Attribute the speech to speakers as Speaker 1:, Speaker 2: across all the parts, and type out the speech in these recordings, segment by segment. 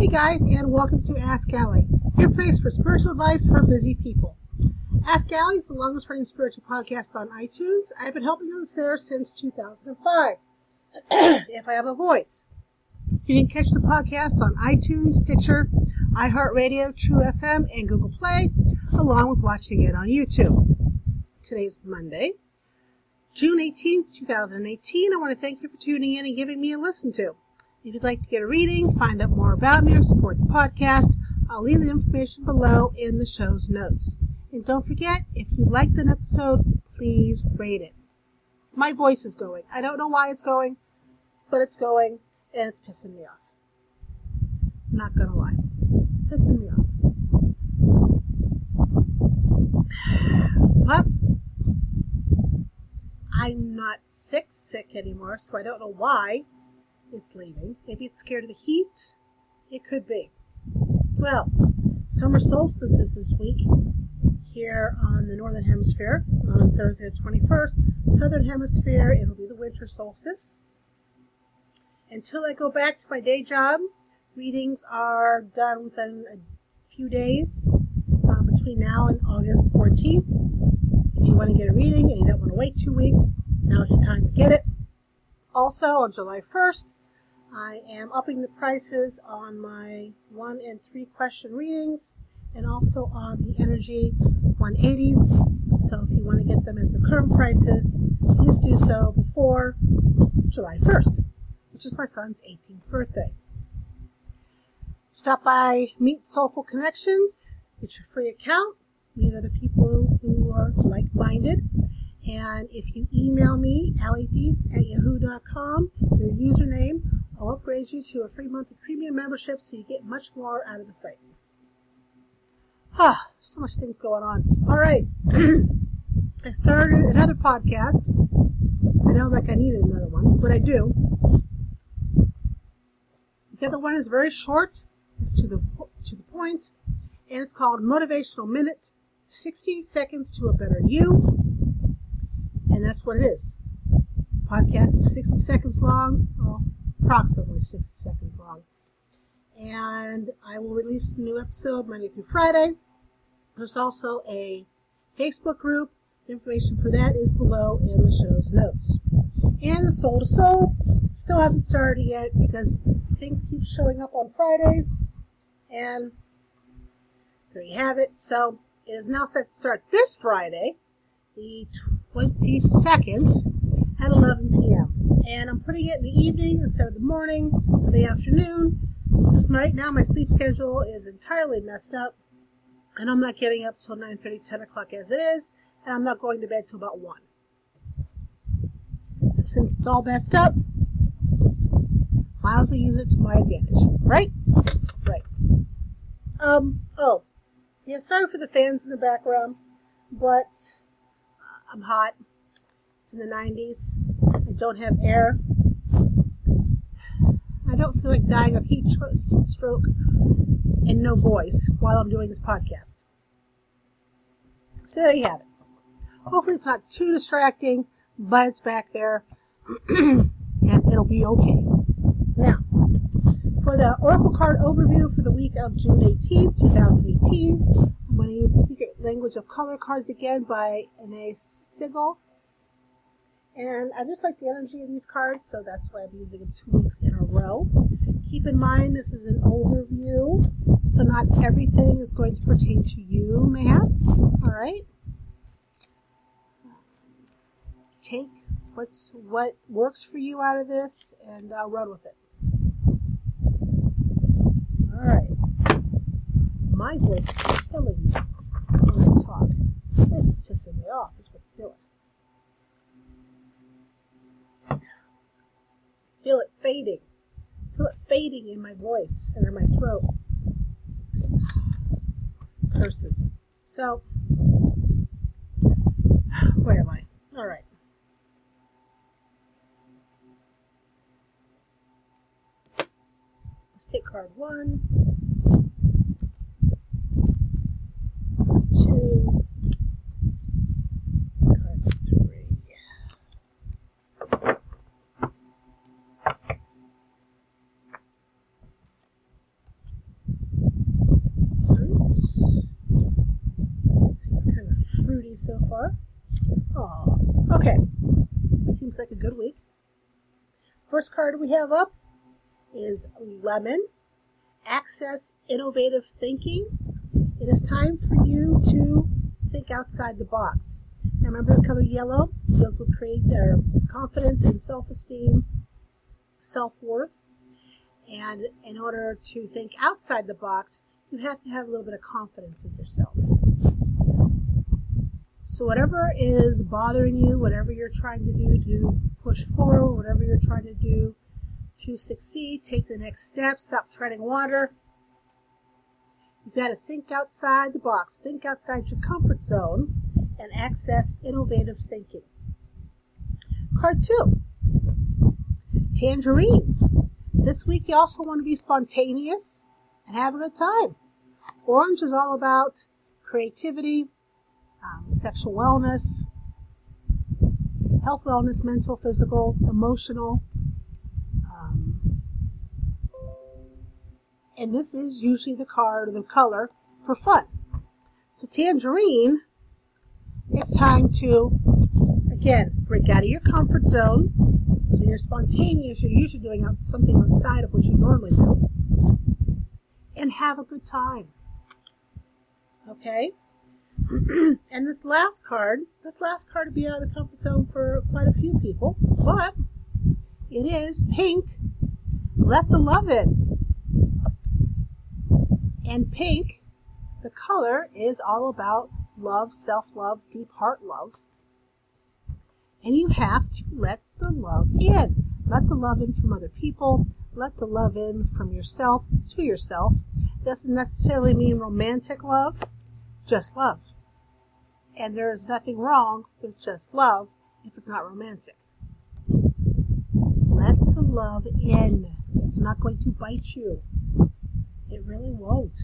Speaker 1: Hey guys, and welcome to Ask Allie, your place for spiritual advice for busy people. Ask Allie is the longest running spiritual podcast on iTunes. I've been helping others there since 2005. if I have a voice. You can catch the podcast on iTunes, Stitcher, iHeartRadio, True FM, and Google Play, along with watching it on YouTube. Today's Monday, June 18th, 2018. I want to thank you for tuning in and giving me a listen to. If you'd like to get a reading, find out more about me, or support the podcast, I'll leave the information below in the show's notes. And don't forget, if you liked an episode, please rate it. My voice is going. I don't know why it's going, but it's going, and it's pissing me off. I'm not gonna lie. It's pissing me off. But I'm not sick sick anymore, so I don't know why it's leaving. Maybe it's scared of the heat. It could be. Well, summer solstice is this week here on the northern hemisphere on Thursday the 21st. Southern hemisphere, it'll be the winter solstice. Until I go back to my day job, readings are done within a few days uh, between now and August 14th. If you want to get a reading and you don't want to wait two weeks, now's your time to get it. Also, on July 1st, I am upping the prices on my one and three question readings and also on the Energy 180s. So if you want to get them at the current prices, please do so before July 1st, which is my son's 18th birthday. Stop by Meet Soulful Connections, get your free account, meet other people who are like-minded, and if you email me, alliethees at yahoo.com, your username, I'll upgrade you to a free month of premium membership so you get much more out of the site. Ah, so much things going on. All right. I started another podcast. I know like I needed another one, but I do. The other one is very short. It's to the to the point, and it's called Motivational Minute: 60 Seconds to a Better You. And that's what it is. podcast is 60 seconds long. Well, approximately 60 seconds long. And I will release a new episode Monday through Friday. There's also a Facebook group. Information for that is below in the show's notes. And the Soul to Soul, still haven't started yet because things keep showing up on Fridays. And there you have it. So it is now set to start this Friday, the 22nd at 11 p.m and I'm putting it in the evening instead of the morning or the afternoon because right now my sleep schedule is entirely messed up and I'm not getting up till 9:30, 10 o'clock as it is, and I'm not going to bed till about 1. So since it's all messed up, as well use it to my advantage, right? Right. Um, oh, yeah, sorry for the fans in the background, but I'm hot. It's in the 90s don't have air. I don't feel like dying of heat stroke and no voice while I'm doing this podcast. So there you have it. Hopefully it's not too distracting, but it's back there and it'll be okay. Now, for the Oracle card overview for the week of June 18th, 2018, I'm going to use Secret Language of Color cards again by Inna Segal. And I just like the energy of these cards, so that's why I'm using them two weeks in a row. Keep in mind this is an overview, so not everything is going to pertain to you, mayhaps. Alright? Take what's what works for you out of this and uh, run with it. Alright. My voice is killing me when I talk. This is pissing me off, is what's doing. Feel it fading. Feel it fading in my voice and in my throat. Curses. So, where am I? All right. Let's pick card one. So far. Oh, okay. Seems like a good week. First card we have up is Lemon. Access Innovative Thinking. It is time for you to think outside the box. Now remember the color yellow deals with create their confidence and self-esteem, self-worth. And in order to think outside the box, you have to have a little bit of confidence in yourself. So whatever is bothering you, whatever you're trying to do to push forward, whatever you're trying to do to succeed, take the next step, stop treading water. You've got to think outside the box, think outside your comfort zone, and access innovative thinking. Card two, tangerine. This week you also want to be spontaneous and have a good time. Orange is all about creativity, um, sexual wellness, health wellness, mental, physical, emotional. Um, and this is usually the card or the color for fun. So tangerine, it's time to, again, break out of your comfort zone. So when you're spontaneous, you're usually doing something outside of what you normally do. And have a good time. Okay? and this last card, this last card would be out of the comfort zone for quite a few people, but it is pink. Let the love in. And pink, the color is all about love, self-love, deep heart love. And you have to let the love in. Let the love in from other people. Let the love in from yourself to yourself. Doesn't necessarily mean romantic love, just love and there is nothing wrong with just love if it's not romantic. Let the love in. It's not going to bite you. It really won't.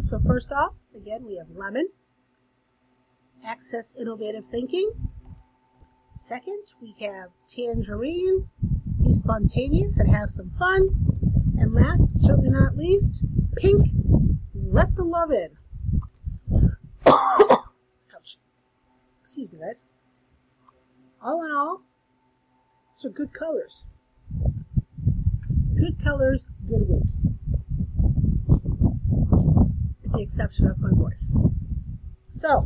Speaker 1: So first off, again, we have lemon. Access innovative thinking. Second, we have tangerine. Be spontaneous and have some fun. And last but certainly not least, pink. Let the love in. Excuse me, guys. All in all, are good colors. Good colors, good week. With the exception of my voice. So,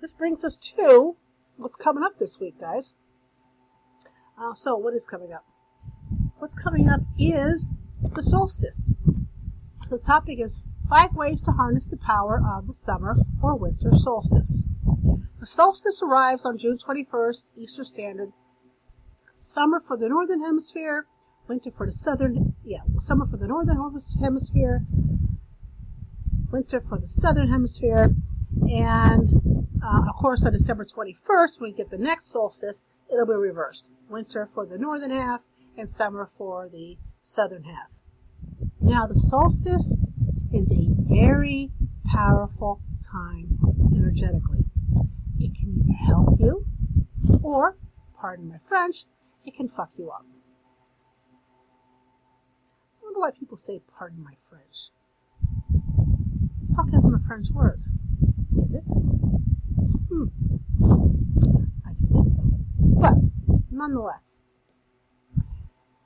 Speaker 1: this brings us to what's coming up this week, guys. Uh, so, what is coming up? What's coming up is the solstice. So, the topic is five ways to harness the power of the summer or winter solstice. The solstice arrives on June 21st, Eastern Standard. Summer for the northern hemisphere, winter for the southern, yeah, summer for the northern hemisphere, winter for the southern hemisphere, and uh, of course on December 21st, when we get the next solstice, it'll be reversed. Winter for the northern half and summer for the southern half. Now the solstice is a very powerful time energetically. It can either help you or, pardon my French, it can fuck you up. I wonder why people say pardon my French. Fuck isn't a French word, is it? Hmm. I don't think so. But, nonetheless,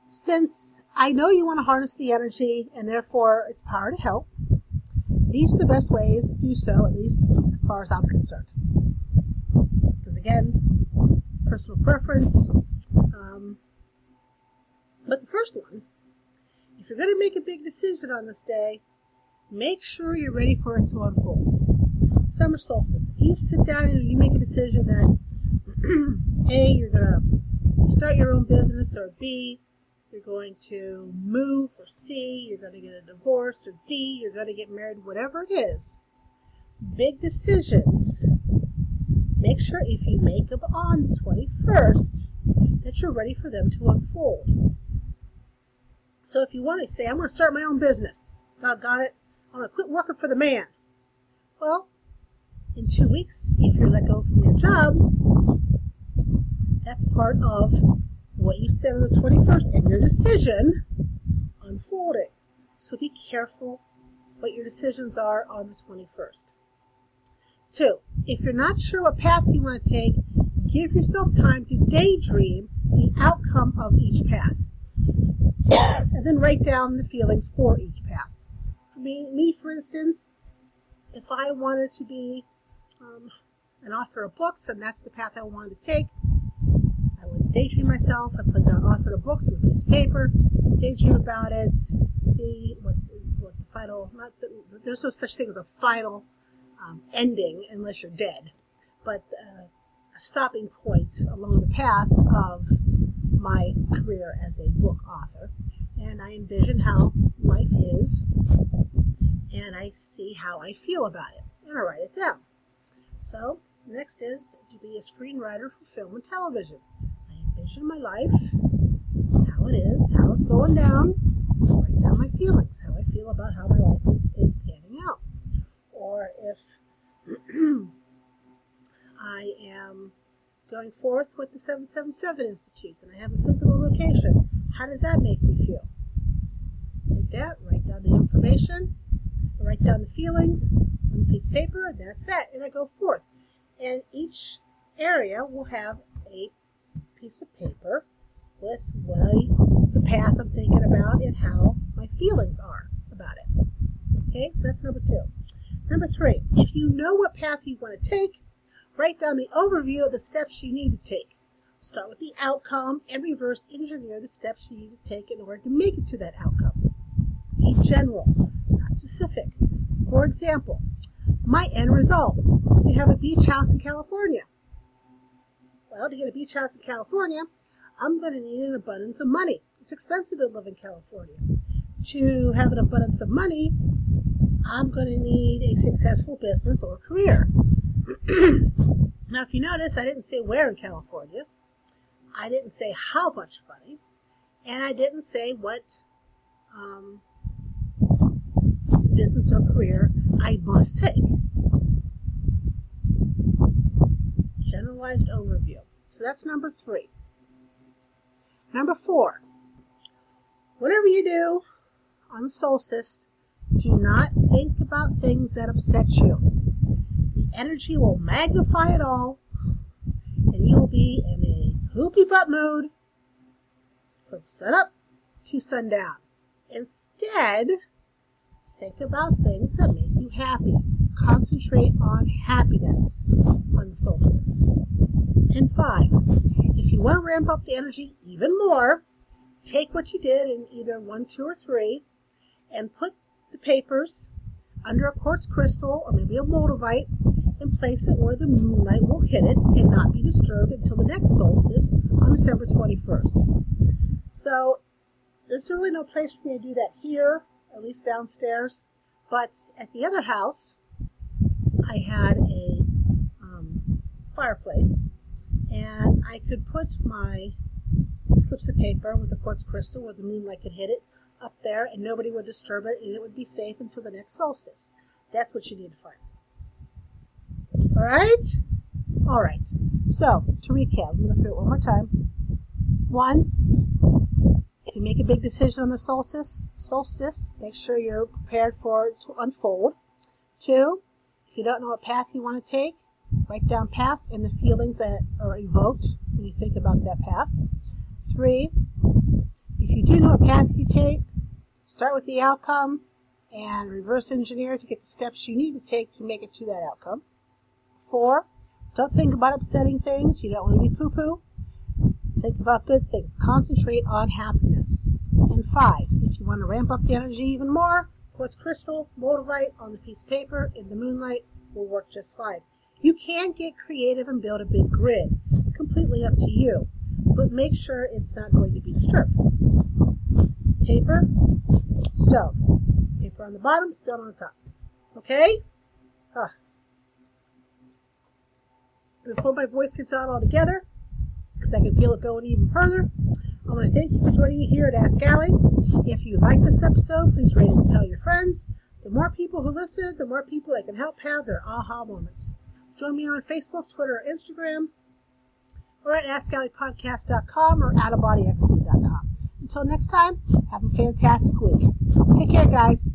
Speaker 1: since I know you want to harness the energy and therefore its power to help, these are the best ways to do so, at least as far as I'm concerned Because again, personal preference. Um, but the first one, if you're going to make a big decision on this day, make sure you're ready for it to unfold. Summer solstice. If you sit down and you make a decision that A, you're going to start your own business, or B, going to move, or C, you're going to get a divorce, or D, you're going to get married, whatever it is, big decisions Make sure if you make them on the 21st that you're ready for them to unfold. So if you want to say, I'm going to start my own business, God got it, I'm going to quit working for the man. Well, in two weeks, if you're let go from your job, that's part of what you said on the 21st and your decision unfolding. So be careful what your decisions are on the 21st. Two, if you're not sure what path you want to take, give yourself time to daydream the outcome of each path. and then write down the feelings for each path. For me, me for instance, if I wanted to be um, an author of books and that's the path I wanted to take, daydream myself. I put down author of books piece of paper, daydream about it, see what, what the final, not the, there's no such thing as a final um, ending unless you're dead, but uh, a stopping point along the path of my career as a book author. And I envision how life is, and I see how I feel about it, and I write it down. So, next is to be a screenwriter for film and television. Envision my life, how it is, how it's going down, write down my feelings, how I feel about how my life is, is panning out. Or if I am going forth with the 777 Institutes and I have a physical location, how does that make me feel? Take that, write down the information, write down the feelings on the piece of paper, and that's that. And I go forth. And each area will have a piece of paper with what I, the path I'm thinking about and how my feelings are about it. Okay, so that's number two. Number three, if you know what path you want to take, write down the overview of the steps you need to take. Start with the outcome and reverse engineer the steps you need to take in order to make it to that outcome. Be general, not specific. For example, my end result, to have a beach house in California. Well, to get a beach house in California, I'm going to need an abundance of money. It's expensive to live in California. To have an abundance of money, I'm going to need a successful business or career. now, if you notice, I didn't say where in California. I didn't say how much money. And I didn't say what um, business or career I must take. Generalized overview. So that's number three. Number four. Whatever you do on the solstice, do not think about things that upset you. The energy will magnify it all, and you will be in a poopy butt mood from sunup to sundown. Instead, think about things that make you happy. Concentrate on happiness on the solstice. And five, if you want to ramp up the energy even more, take what you did in either one, two, or three and put the papers under a quartz crystal or maybe a moldavite and place it where the moonlight will hit it and not be disturbed until the next solstice on December 21st. So there's really no place for me to do that here, at least downstairs. But at the other house, I had a um, fireplace and I could put my slips of paper with the quartz crystal where the moonlight could hit it up there and nobody would disturb it and it would be safe until the next solstice. That's what you need to find. All right? All right. So, to recap, I'm going to through it one more time. One, if you make a big decision on the solstice, solstice, make sure you're prepared for it to unfold. Two, if you don't know what path you want to take, write down path and the feelings that are evoked when you think about that path. Three, if you do know what path you take, start with the outcome and reverse engineer to get the steps you need to take to make it to that outcome. Four, don't think about upsetting things. You don't want to be poo poo. Think about good things. Concentrate on happiness. And five, if you want to ramp up the energy even more, quartz crystal, moldavite on the piece of paper in the moonlight will work just fine. You can get creative and build a big grid. Completely up to you. But make sure it's not going to be disturbed. Paper, stone. Paper on the bottom, stone on the top. Okay? Ah. Huh. Before my voice gets out altogether, because I can feel it going even further, I want to thank you for joining me here at Ask Allie. If you like this episode, please rate and tell your friends. The more people who listen, the more people I can help have their aha moments. Join me on Facebook, Twitter, or Instagram, or at AskAlliePodcast.com or OutOfBodyXC.com. Until next time, have a fantastic week. Take care, guys.